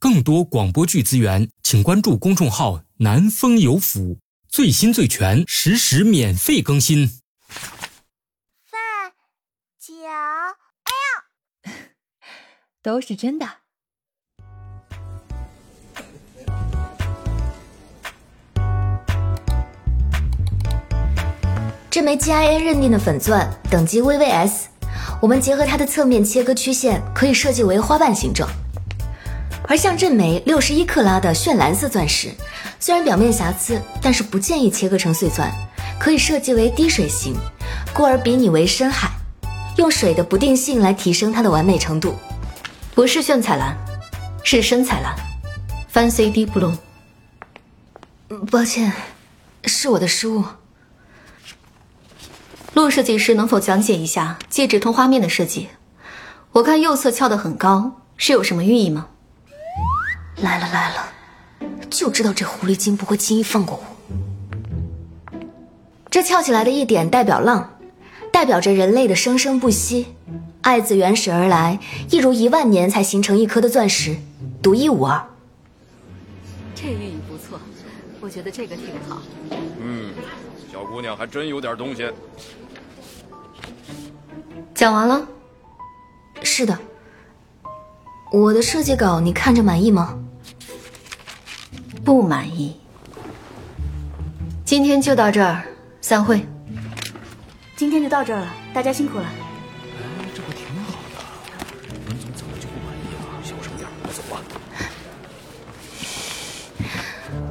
更多广播剧资源，请关注公众号“南风有府”，最新最全，实时免费更新。饭脚，哎呀，都是真的。这枚 GIA 认定的粉钻等级 VVS，我们结合它的侧面切割曲线，可以设计为花瓣形状。而像这枚六十一克拉的炫蓝色钻石，虽然表面瑕疵，但是不建议切割成碎钻，可以设计为滴水形，故而比拟为深海，用水的不定性来提升它的完美程度。不是炫彩蓝，是深彩蓝，Fancy Deep Blue。抱歉，是我的失误。陆设计师能否讲解一下戒指通花面的设计？我看右侧翘得很高，是有什么寓意吗？来了来了，就知道这狐狸精不会轻易放过我。这翘起来的一点代表浪，代表着人类的生生不息，爱自原始而来，一如一万年才形成一颗的钻石，独一无二。这寓意不错，我觉得这个挺好。嗯，小姑娘还真有点东西。讲完了。是的，我的设计稿你看着满意吗？不满意。今天就到这儿，散会。今天就到这儿了，大家辛苦了。哎，这不挺好的？文总怎么就不满意了？小声点，我走了。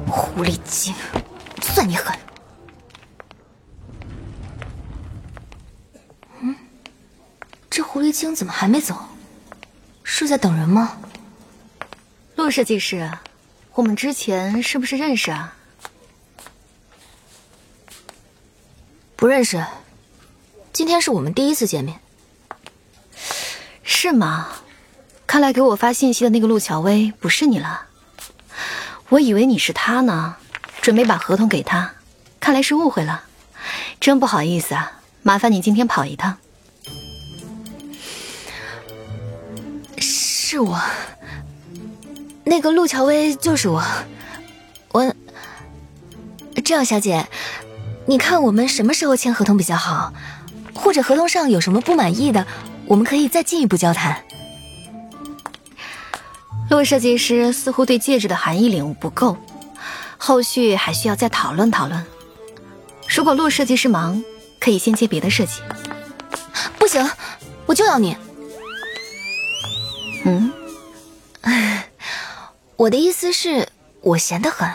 狐狸精，算你狠。嗯这狐狸精怎么还没走？是在等人吗？陆设计师，我们之前是不是认识啊？不认识。今天是我们第一次见面。是吗？看来给我发信息的那个陆乔薇不是你了。我以为你是他呢，准备把合同给他。看来是误会了，真不好意思啊，麻烦你今天跑一趟。是我，那个陆乔薇就是我。我这样，小姐，你看我们什么时候签合同比较好？或者合同上有什么不满意的，我们可以再进一步交谈。陆设计师似乎对戒指的含义领悟不够，后续还需要再讨论讨论。如果陆设计师忙，可以先接别的设计。不行，我就要你。嗯，我的意思是，我闲得很，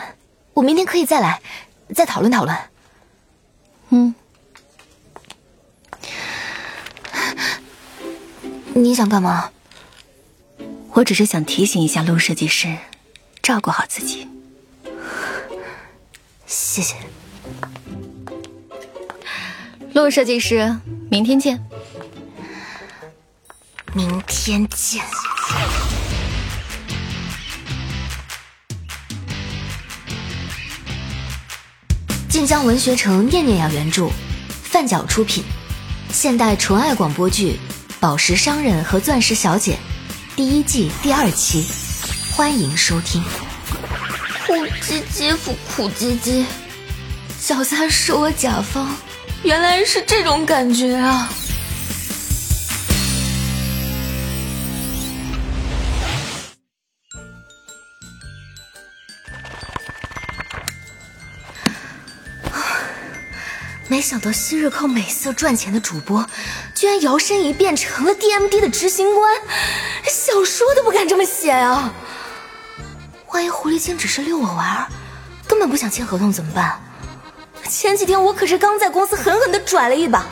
我明天可以再来，再讨论讨论。嗯，你想干嘛？我只是想提醒一下陆设计师，照顾好自己。谢谢，陆设计师，明天见。明天见。晋江文学城念念要原著，范角出品，现代纯爱广播剧《宝石商人和钻石小姐》第一季第二期，欢迎收听。苦唧唧苦唧唧，小三是我甲方，原来是这种感觉啊！没想到昔日靠美色赚钱的主播，居然摇身一变成了 DMD 的执行官，小说都不敢这么写啊！万一狐狸精只是遛我玩，根本不想签合同怎么办？前几天我可是刚在公司狠狠的拽了一把，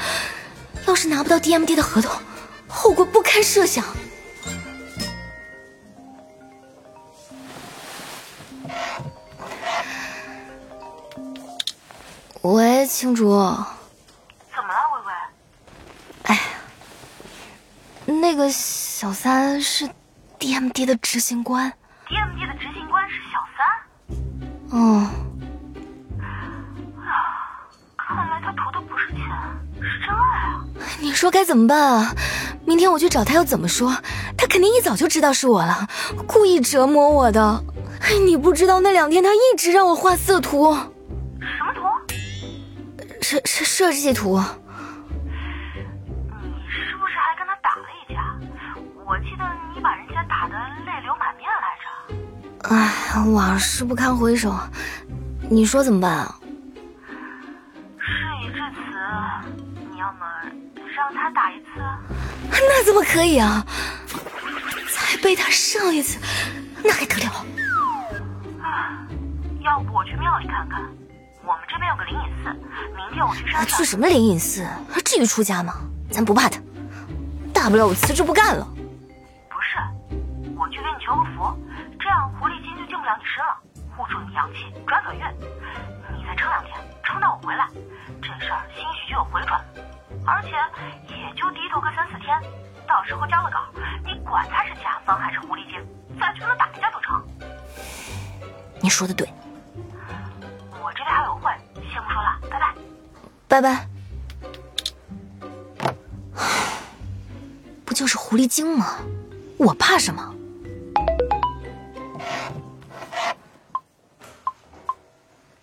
要是拿不到 DMD 的合同，后果不堪设想。喂，青竹。怎么了，微微？哎呀，那个小三是 DMD 的执行官。DMD 的执行官是小三？嗯。哎呀，看来他图的不是钱，是真爱啊！你说该怎么办啊？明天我去找他要怎么说？他肯定一早就知道是我了，故意折磨我的。你不知道那两天他一直让我画色图。什么图？是是设计图。你是不是还跟他打了一架？我记得你把人家打得泪流满面来着。唉，往事不堪回首。你说怎么办啊？事已至此，你要么让他打一次。那怎么可以啊？才被他上一次，那还得了？啊，要不我去庙里看看。这边有个灵隐寺，明天我去山上。去什么灵隐寺？至于出家吗？咱不怕他，大不了我辞职不干了。不是，我去给你求个福，这样狐狸精就进不了你身了，护住你阳气，转转运。你再撑两天，撑到我回来，这事儿兴许就有回转。而且也就低头个三四天，到时候交了稿，你管他是甲方还是狐狸精，再去跟他打一架都成。你说的对。我这边还有会，先不说了，拜拜。拜拜。不就是狐狸精吗？我怕什么？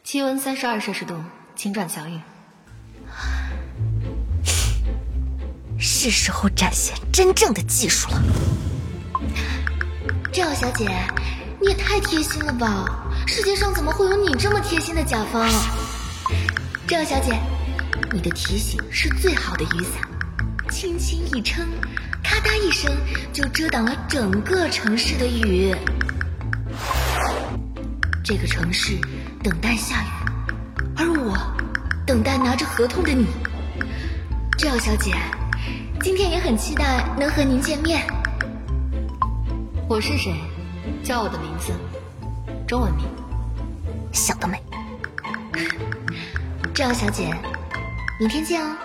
气温三十二摄氏度，请转小雨。是时候展现真正的技术了。赵小姐，你也太贴心了吧！世界上怎么会有你这么贴心的甲方？赵小姐，你的提醒是最好的雨伞，轻轻一撑，咔嗒一声就遮挡了整个城市的雨。这个城市等待下雨，而我等待拿着合同的你。赵小姐。今天也很期待能和您见面。我是谁？叫我的名字，中文名。想得美！赵小姐，明天见哦。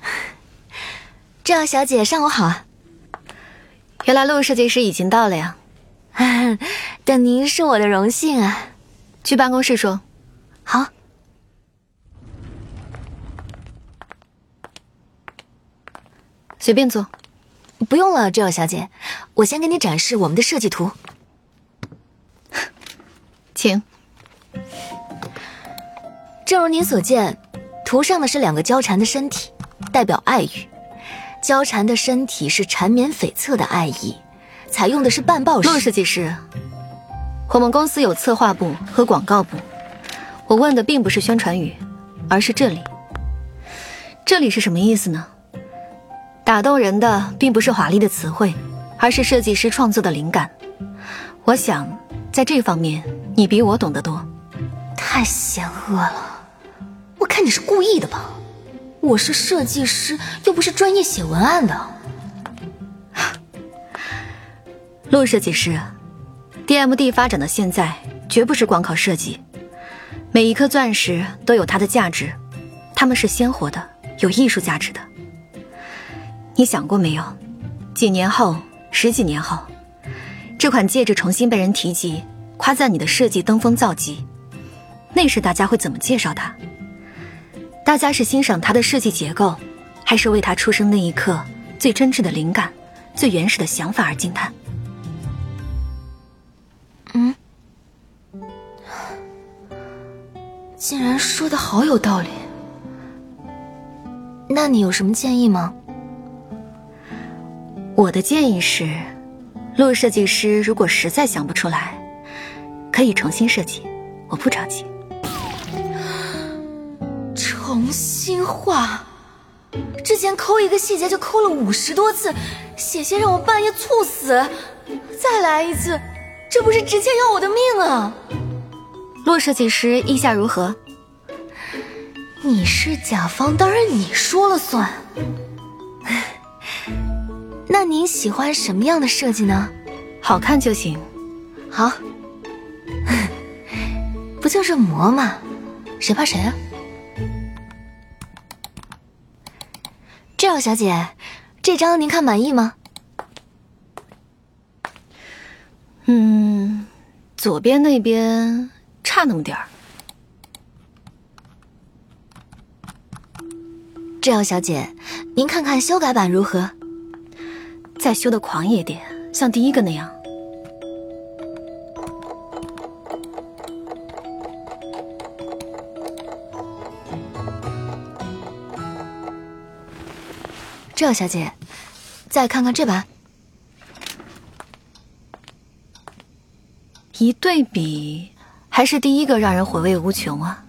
赵小姐，上午好。原来陆设计师已经到了呀，等您是我的荣幸啊。去办公室说。好。随便坐。不用了，这位小姐，我先给你展示我们的设计图。请。正如您所见，图上的是两个交缠的身体，代表爱欲。交缠的身体是缠绵悱恻的爱意，采用的是半抱式。陆设计师，我们公司有策划部和广告部，我问的并不是宣传语，而是这里。这里是什么意思呢？打动人的并不是华丽的词汇，而是设计师创作的灵感。我想在这方面你比我懂得多。太险恶了，我看你是故意的吧。我是设计师，又不是专业写文案的。陆设计师，DMD 发展到现在，绝不是光靠设计。每一颗钻石都有它的价值，它们是鲜活的，有艺术价值的。你想过没有？几年后，十几年后，这款戒指重新被人提及，夸赞你的设计登峰造极，那时大家会怎么介绍它？大家是欣赏它的设计结构，还是为它出生那一刻最真挚的灵感、最原始的想法而惊叹？嗯，竟然说的好有道理。那你有什么建议吗？我的建议是，陆设计师如果实在想不出来，可以重新设计，我不着急。重新画，之前抠一个细节就抠了五十多次，险些让我半夜猝死。再来一次，这不是直接要我的命啊！洛设计师意下如何？你是甲方，当然你说了算。那您喜欢什么样的设计呢？好看就行。好，不就是膜吗？谁怕谁啊？赵小姐，这张您看满意吗？嗯，左边那边差那么点儿。赵小姐，您看看修改版如何？再修的狂野点，像第一个那样。赵小姐，再看看这版。一对比，还是第一个让人回味无穷啊！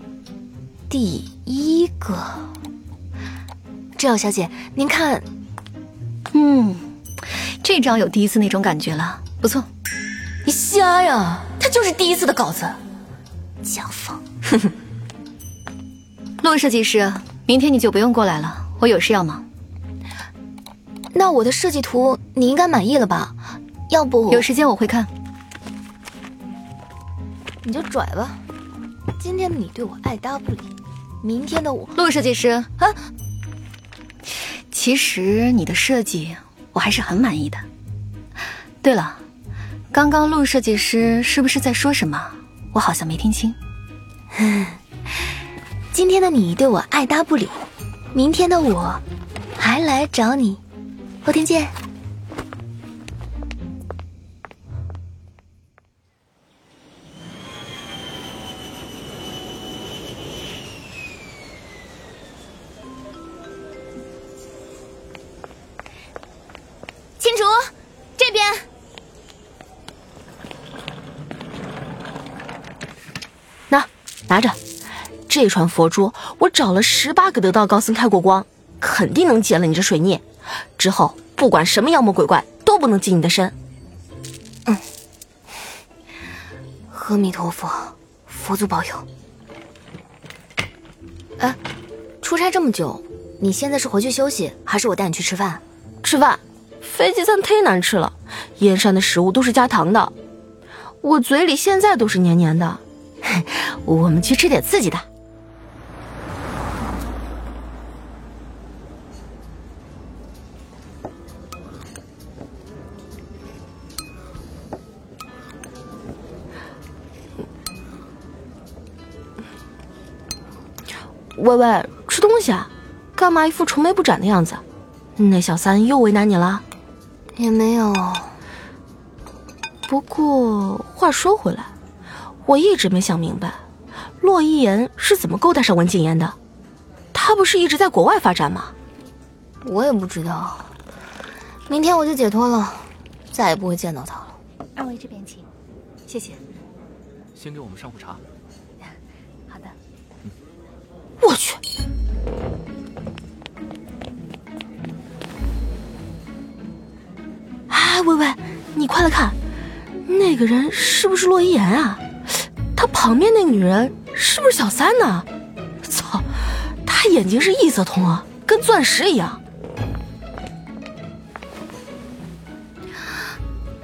第一个，赵小姐，您看，嗯，这张有第一次那种感觉了，不错。你瞎呀？他就是第一次的稿子，假放。哼哼。陆设计师，明天你就不用过来了，我有事要忙。那我的设计图你应该满意了吧？要不有时间我会看。你就拽吧，今天的你对我爱搭不理，明天的我……陆设计师啊，其实你的设计我还是很满意的。对了，刚刚陆设计师是不是在说什么？我好像没听清。今天的你对我爱答不理，明天的我还来找你，后天见。拿着，这串佛珠我找了十八个得道高僧开过光，肯定能解了你这水孽。之后不管什么妖魔鬼怪都不能近你的身。嗯，阿弥陀佛，佛祖保佑。哎，出差这么久，你现在是回去休息，还是我带你去吃饭？吃饭，飞机餐忒难吃了，燕山的食物都是加糖的，我嘴里现在都是黏黏的。我们去吃点刺激的。喂喂，吃东西啊？干嘛一副愁眉不展的样子？那小三又为难你了？也没有。不过话说回来。我一直没想明白，洛一言是怎么勾搭上文景言的。他不是一直在国外发展吗？我也不知道。明天我就解脱了，再也不会见到他了。二位这边请，谢谢。先给我们上壶茶。哎，喂喂，你快来看，那个人是不是洛一言啊？他旁边那个女人是不是小三呢？操，他眼睛是异色瞳啊，跟钻石一样。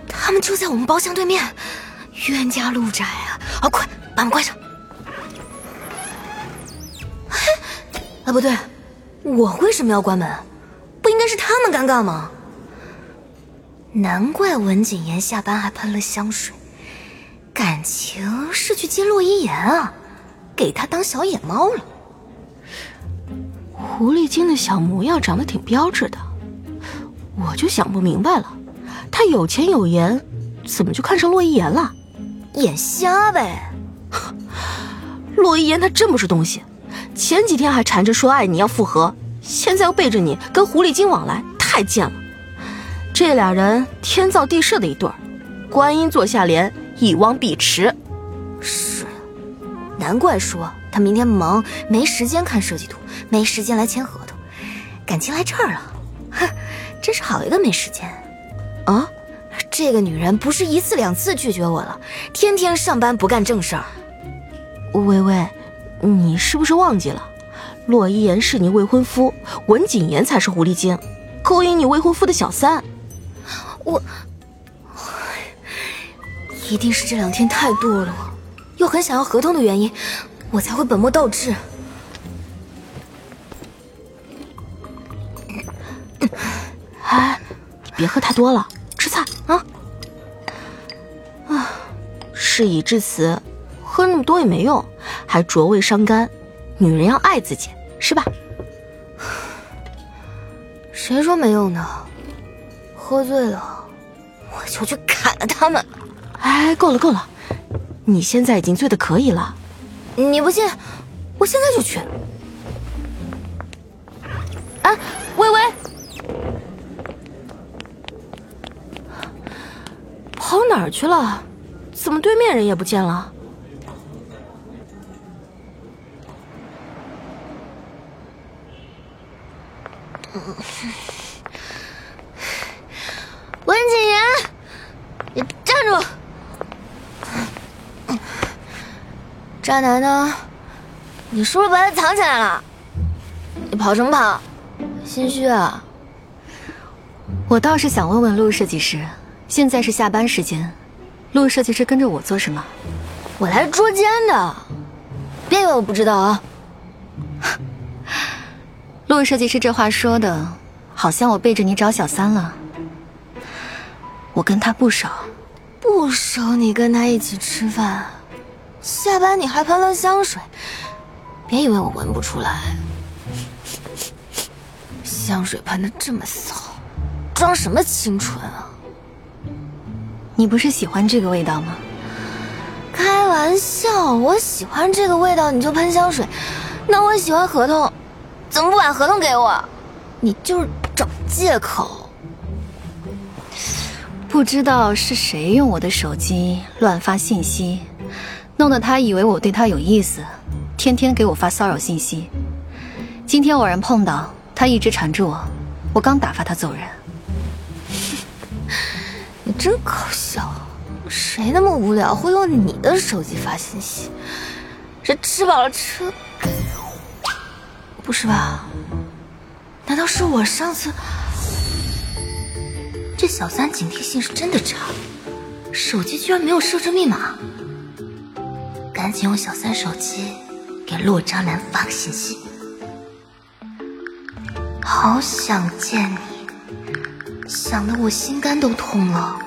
他们就在我们包厢对面，冤家路窄啊！啊，快把门关上。啊，不对，我为什么要关门？不应该是他们尴尬吗？难怪文景言下班还喷了香水。感情是去接洛一言啊，给他当小野猫了。狐狸精的小模样长得挺标致的，我就想不明白了，他有钱有颜，怎么就看上洛一言了？眼瞎呗！洛一言他真不是东西，前几天还缠着说爱你要复合，现在又背着你跟狐狸精往来，太贱了。这俩人天造地设的一对儿，观音座下莲。一汪碧池，是，难怪说他明天忙，没时间看设计图，没时间来签合同，感情来这儿了，哼，真是好一个没时间。啊，这个女人不是一次两次拒绝我了，天天上班不干正事儿。微微，你是不是忘记了，洛依言是你未婚夫，文谨言才是狐狸精，勾引你未婚夫的小三。我。一定是这两天太堕落，又很想要合同的原因，我才会本末倒置。哎，别喝太多了，吃菜啊！啊，事已至此，喝那么多也没用，还灼胃伤肝。女人要爱自己，是吧？谁说没用的？喝醉了，就去砍了他们。哎，够了够了，你现在已经醉的可以了。你不信，我现在就去。啊，微微，跑哪儿去了？怎么对面人也不见了？文景言，你站住！渣男呢？你是不是把他藏起来了？你跑什么跑？心虚啊？我倒是想问问陆设计师，现在是下班时间，陆设计师跟着我做什么？我来捉奸的，别以为我不知道啊！陆设计师这话说的，好像我背着你找小三了。我跟他不熟，不熟你跟他一起吃饭，下班你还喷了香水，别以为我闻不出来。香水喷的这么骚，装什么清纯啊？你不是喜欢这个味道吗？开玩笑，我喜欢这个味道你就喷香水，那我喜欢合同，怎么不把合同给我？你就是找借口。不知道是谁用我的手机乱发信息，弄得他以为我对他有意思，天天给我发骚扰信息。今天偶然碰到他，一直缠着我，我刚打发他走人。你真搞笑，谁那么无聊会用你的手机发信息？这吃饱了撑？不是吧？难道是我上次？这小三警惕性是真的差，手机居然没有设置密码。赶紧用小三手机给洛渣男发个信息。好想见你，想得我心肝都痛了。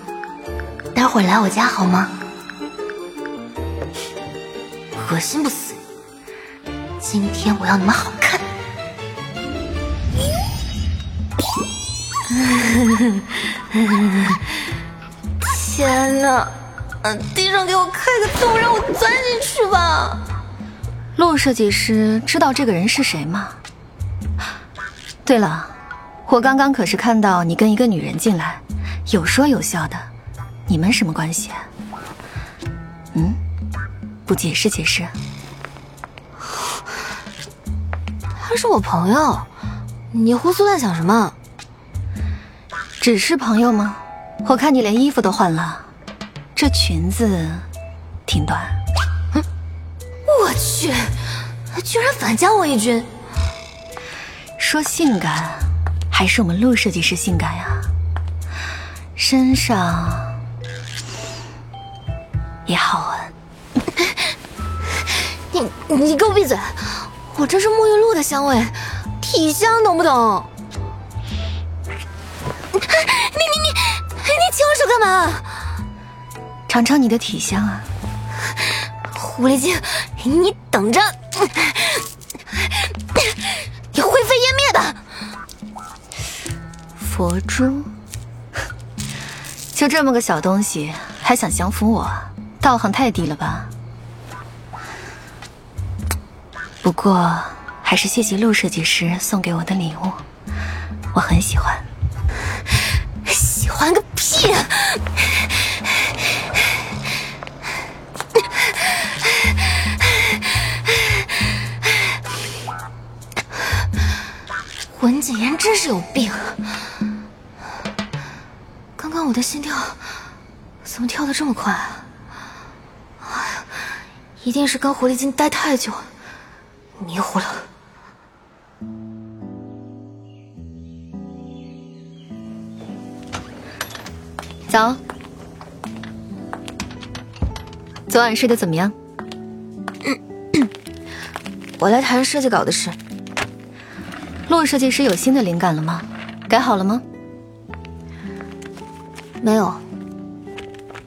待会儿来我家好吗？恶心不死你！今天我要你们好看。天哪！嗯，地上给我开个洞，让我钻进去吧。陆设计师知道这个人是谁吗？对了，我刚刚可是看到你跟一个女人进来，有说有笑的，你们什么关系？嗯，不解释解释。他是我朋友，你胡思乱想什么？只是朋友吗？我看你连衣服都换了，这裙子挺短。我去，居然反将我一军！说性感，还是我们陆设计师性感呀？身上也好闻。你你给我闭嘴！我这是沐浴露的香味，体香，懂不懂？你你你你牵我手干嘛？尝尝你的体香啊！狐狸精，你等着，你灰飞烟灭的！佛珠，就这么个小东西，还想降服我？道行太低了吧？不过，还是谢谢陆设计师送给我的礼物，我很喜欢。喜欢个屁！文谨言真是有病！刚刚我的心跳怎么跳的这么快？哎呀，一定是跟狐狸精待太久，迷糊了。早，昨晚睡得怎么样？我来谈设计稿的事。陆设计师有新的灵感了吗？改好了吗？没有，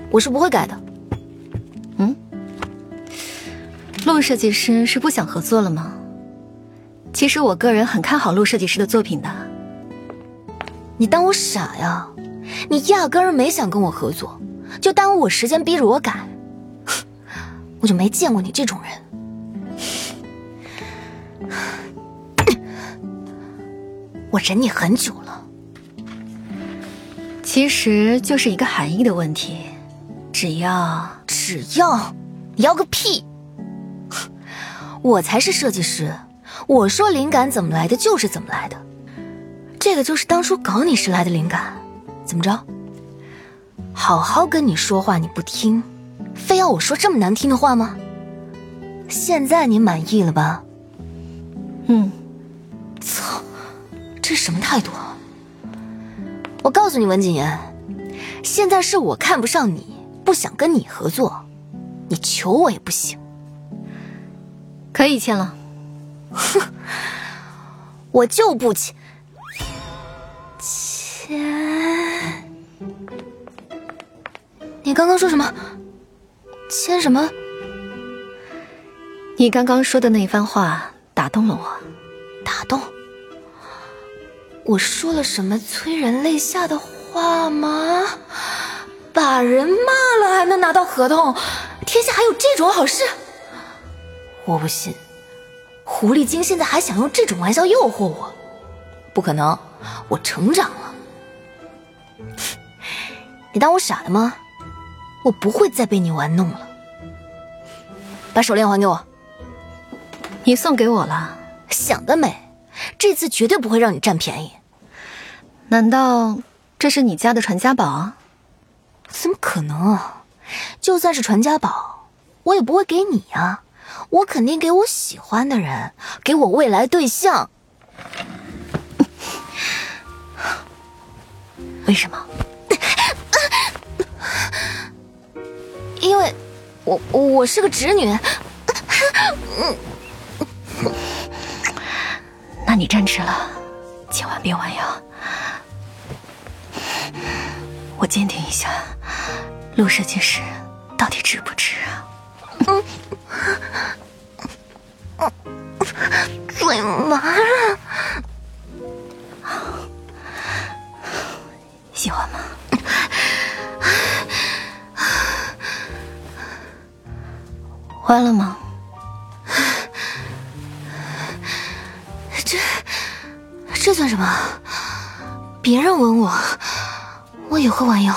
我是不会改的。嗯，陆设计师是不想合作了吗？其实我个人很看好陆设计师的作品的。你当我傻呀？你压根儿没想跟我合作，就耽误我时间逼着我改。我就没见过你这种人。我忍你很久了。其实就是一个含义的问题，只要只要，你要个屁！我才是设计师，我说灵感怎么来的就是怎么来的。这个就是当初搞你时来的灵感，怎么着？好好跟你说话你不听，非要我说这么难听的话吗？现在你满意了吧？嗯。操，这是什么态度？啊？我告诉你，文景言，现在是我看不上你，不想跟你合作，你求我也不行。可以签了。哼，我就不签。签？你刚刚说什么？签什么？你刚刚说的那番话打动了我。打动？我说了什么催人泪下的话吗？把人骂了还能拿到合同？天下还有这种好事？我不信，狐狸精现在还想用这种玩笑诱惑我？不可能，我成长了。你当我傻的吗？我不会再被你玩弄了。把手链还给我。你送给我了？想得美！这次绝对不会让你占便宜。难道这是你家的传家宝？怎么可能？就算是传家宝，我也不会给你呀。我肯定给我喜欢的人，给我未来对象。为什么？因为，我我是个直女。那你站直了，千万别弯腰。我鉴定一下，陆设计师到底值不值啊？嗯，嘴麻了。喜欢吗？弯了吗？别人吻我，我也会弯腰。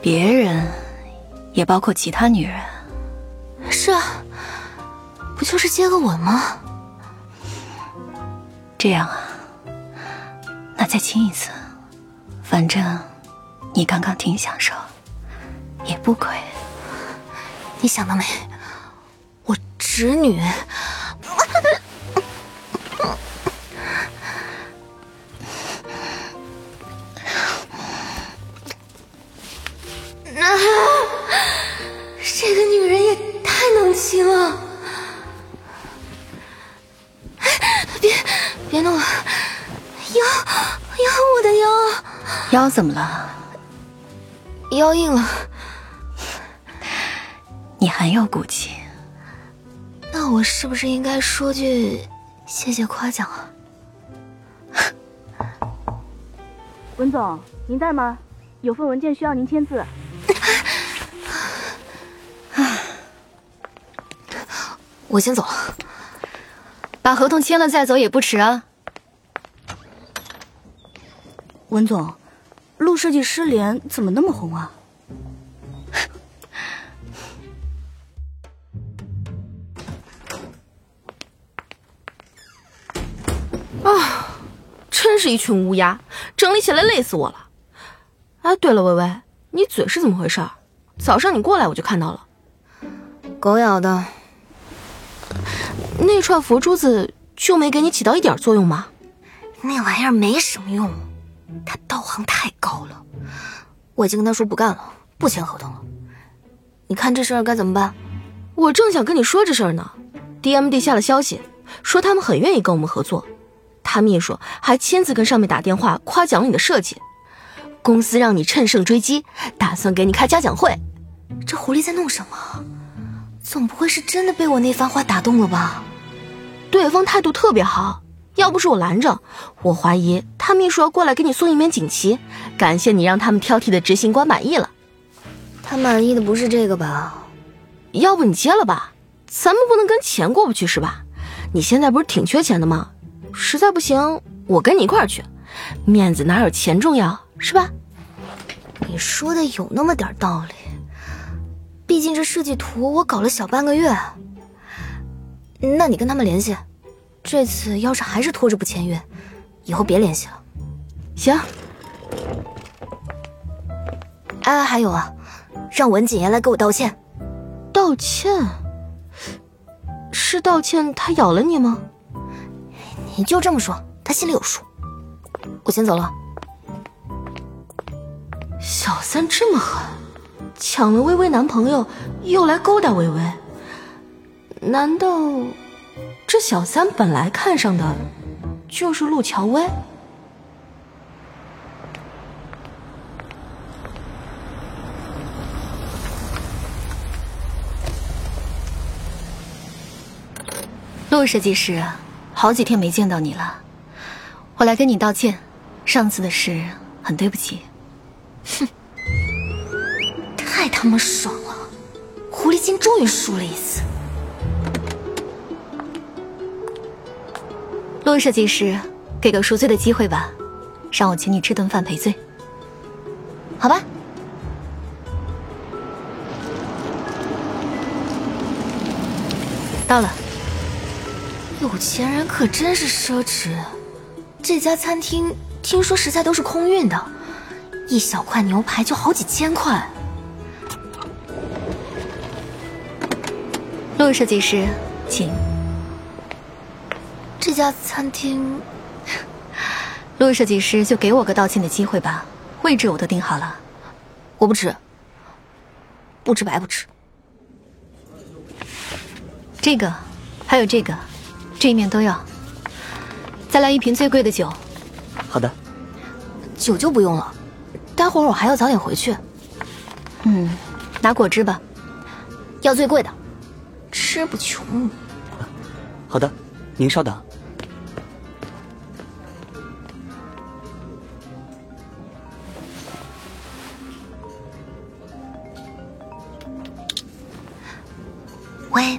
别人，也包括其他女人。是啊，不就是接个吻吗？这样啊，那再亲一次。反正你刚刚挺享受，也不亏。你想得美，我侄女。腰怎么了？腰硬了。你很有骨气。那我是不是应该说句谢谢夸奖啊？文总，您在吗？有份文件需要您签字。我先走了，把合同签了再走也不迟啊。文总，陆设计师脸怎么那么红啊？啊，真是一群乌鸦，整理起来累死我了。哎，对了，微微，你嘴是怎么回事？早上你过来我就看到了，狗咬的。那串佛珠子就没给你起到一点作用吗？那玩意儿没什么用，他道行太高了。我已经跟他说不干了，不签合同了。你看这事儿该怎么办？我正想跟你说这事儿呢。DMD 下了消息，说他们很愿意跟我们合作。他秘书还亲自跟上面打电话夸奖了你的设计。公司让你乘胜追击，打算给你开嘉奖会。这狐狸在弄什么？总不会是真的被我那番话打动了吧？对方态度特别好，要不是我拦着，我怀疑他秘书要过来给你送一面锦旗，感谢你让他们挑剔的执行官满意了。他满意的不是这个吧？要不你接了吧，咱们不能跟钱过不去是吧？你现在不是挺缺钱的吗？实在不行，我跟你一块儿去，面子哪有钱重要是吧？你说的有那么点道理，毕竟这设计图我搞了小半个月。那你跟他们联系，这次要是还是拖着不签约，以后别联系了。行。哎，还有啊，让文谨言来给我道歉。道歉？是道歉他咬了你吗？你就这么说，他心里有数。我先走了。小三这么狠，抢了微微男朋友，又来勾搭微微。难道这小三本来看上的就是陆乔薇？陆设计师，好几天没见到你了，我来跟你道歉，上次的事很对不起。哼，太他妈爽了！狐狸精终于输了一次。陆设计师，给个赎罪的机会吧，让我请你吃顿饭赔罪，好吧？到了。有钱人可真是奢侈，这家餐厅听说食材都是空运的，一小块牛排就好几千块。陆设计师，请。这家餐厅，陆设计师就给我个道歉的机会吧，位置我都订好了，我不吃，不吃白不吃。这个，还有这个。这一面都要，再来一瓶最贵的酒。好的，酒就不用了，待会儿我还要早点回去。嗯，拿果汁吧，要最贵的，吃不穷。好的，您稍等。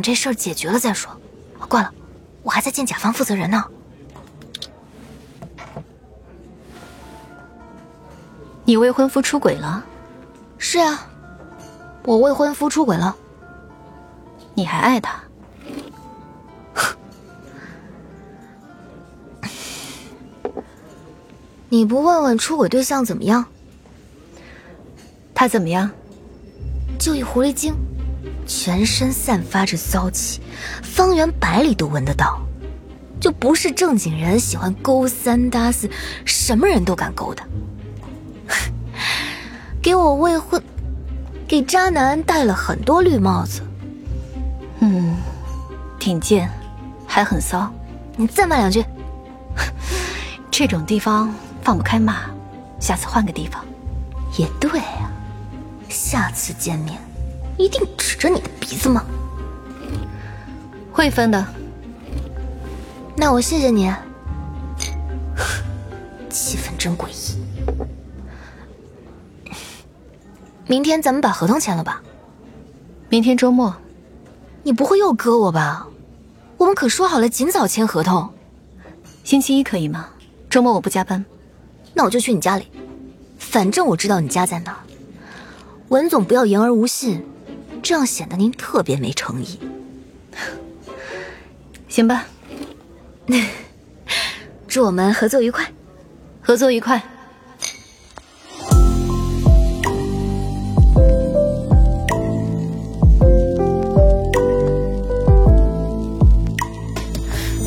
等这事儿解决了再说，挂了，我还在见甲方负责人呢。你未婚夫出轨了？是啊，我未婚夫出轨了。你还爱他？你不问问出轨对象怎么样？他怎么样？就一狐狸精。全身散发着骚气，方圆百里都闻得到，就不是正经人喜欢勾三搭四，什么人都敢勾的。给我未婚，给渣男戴了很多绿帽子。嗯，挺贱，还很骚。你再骂两句。这种地方放不开骂，下次换个地方。也对啊，下次见面。一定指着你的鼻子吗？会分的。那我谢谢你。气氛真诡异。明天咱们把合同签了吧？明天周末。你不会又割我吧？我们可说好了尽早签合同。星期一可以吗？周末我不加班。那我就去你家里，反正我知道你家在哪儿。文总不要言而无信。这样显得您特别没诚意。行吧。祝我们合作愉快。合作愉快。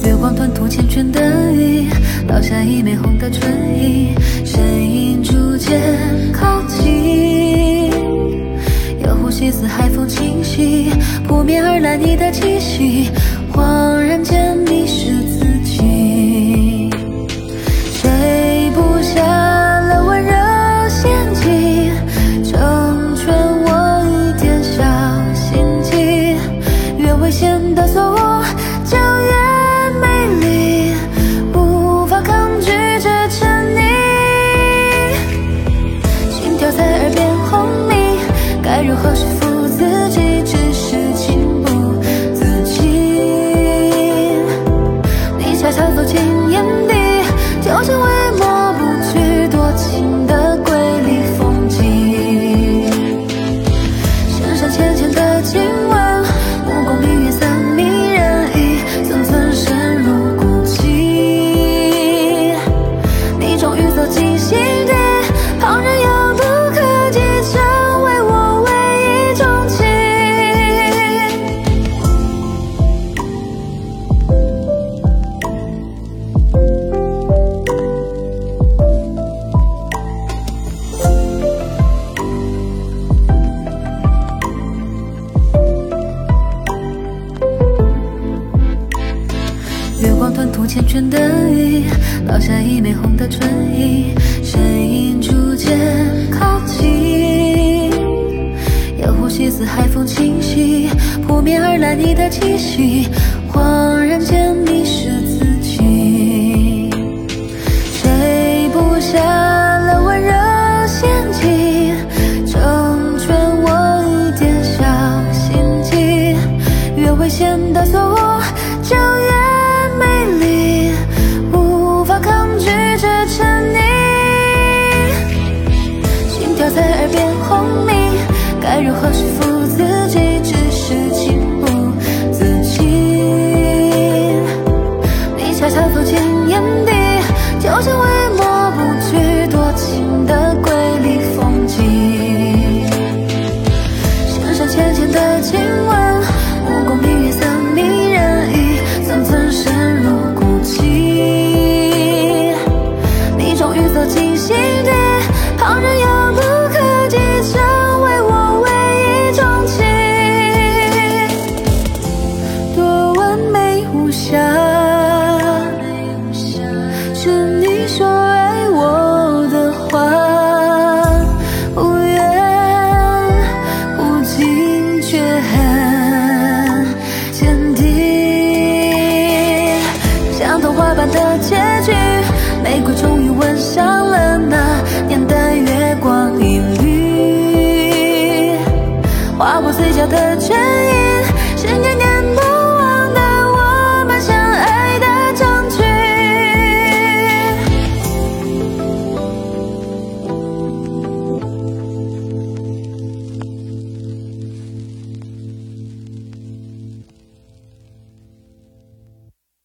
月光吞吐缱绻的雨落下一枚红的唇印身影逐渐靠近。一丝海风轻息，扑面而来你的气息，恍然间。春的雨，落下一枚红的唇印，身影逐渐靠近，要呼吸似海风清晰，扑面而来你的气息，恍然间你。